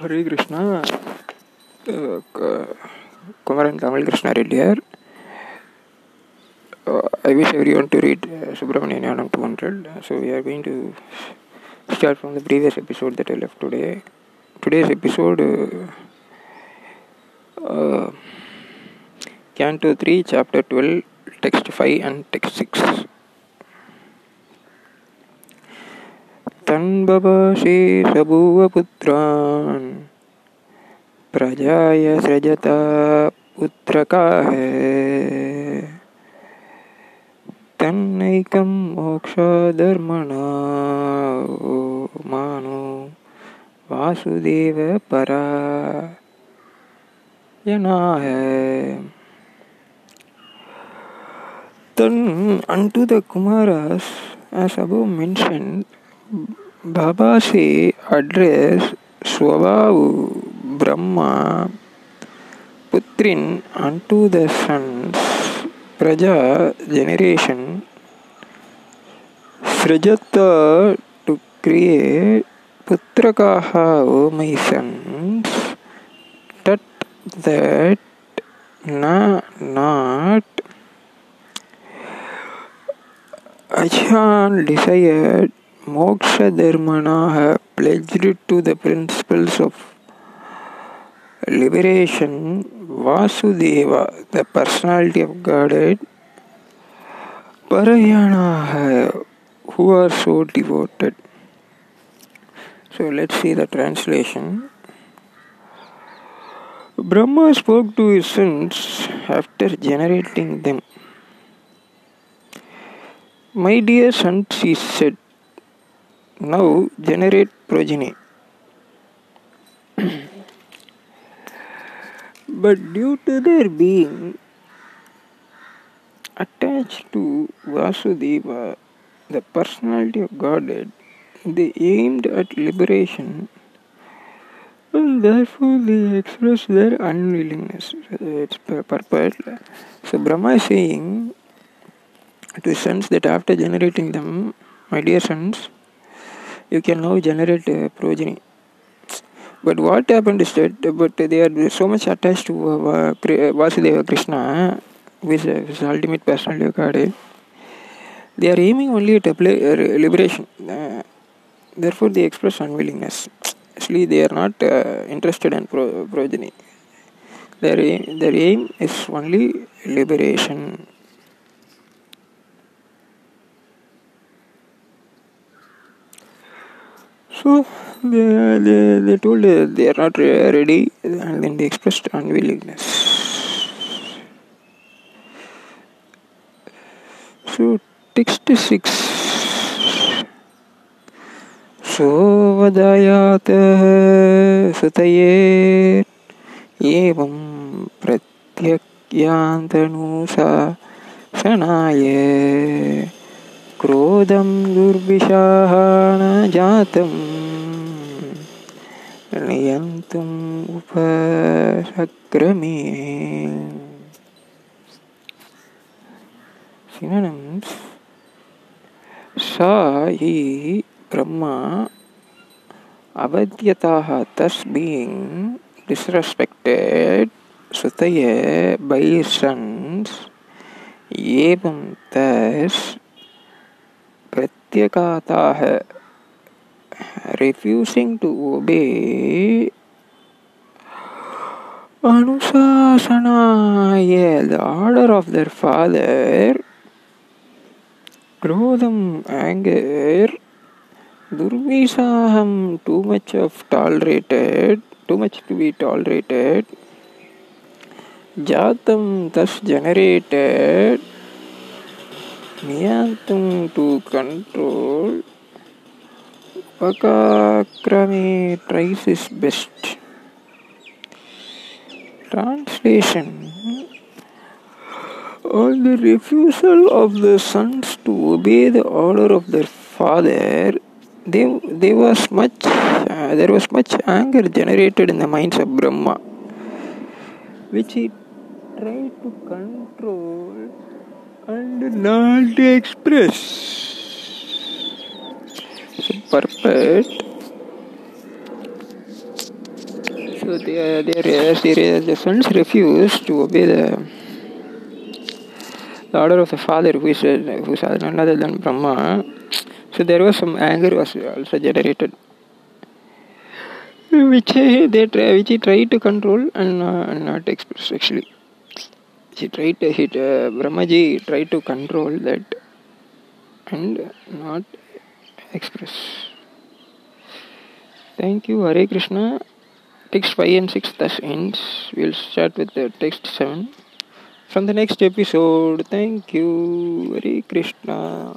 Hare Krishna Kumaran Tamil Krishna Reddiar I wish every to read Subramanian Gnanam two hundred so we are going to start from the previous episode that I left today today's episode canto three chapter twelve text five and text six Text 5 and Text 6. तन्बभाषे सबूवपुत्रान् प्रजाय सृजता पुत्रका है तन्नैकं मोक्षधर्मणा ओ मानो वासुदेव परा है Then unto the Kumaras, as above mentioned, Sons Praja generation Srajata to create Putrakaha O my sons Tat that na not Achan desired Moksha Dharmana pledged to the principles of liberation Vasudeva, the personality of Godhead, Parayana, who are so devoted. So let's see the translation. Brahma spoke to his sons after generating them. My dear sons, he said, now generate progeny. but due to their being attached to Vasudeva, the personality of Godhead, they aimed at liberation and therefore they expressed their unwillingness. Uh, it's per- purport. So Brahma is saying to sons that after generating them, my dear sons, you can now generate a progeny. But what happened is that, but they are so much attached to uh, Vasudeva Krishna, who is, uh, who is the ultimate personality of. They are aiming only at uh, liberation. Uh, therefore, they express unwillingness. Actually, they are not uh, interested in pro- progeny. Their aim, their aim is only liberation. So they, they, they told uh, they are not re- ready and then they expressed unwillingness. So text 6 सोवदायात सुतये एवं प्रत्यज्ञान्तनुसा शनाय क्रोधं दुर्विशाः न जातं नियन्तुम् उपसक्रमे Synonyms Sa he Brahma Avadyataha thus being disrespected Sutaye by his sons Evam thus Pratyakataha refusing to obey. Anusasanaya, the order of their father, Krodham, anger, Durvisaham, too much of tolerated, too much to be tolerated, Jatam, thus generated, Niyantam, to control, Pakakrami tries his best. Translation. On the refusal of the sons to obey the order of their father, uh, there was much anger generated in the minds of Brahma, which he tried to control and not express. So, purport their, their, their, their sons refused to obey the, the order of the father, who is, who is none other than Brahma. So there was some anger was also generated, which they try, which he tried to control and uh, not express actually. He tried to hit uh, Brahmaji tried to control that and not express. Thank you, Hare Krishna. Text 5 and 6 thus ends. We'll start with the text 7 from the next episode. Thank you, Hare Krishna.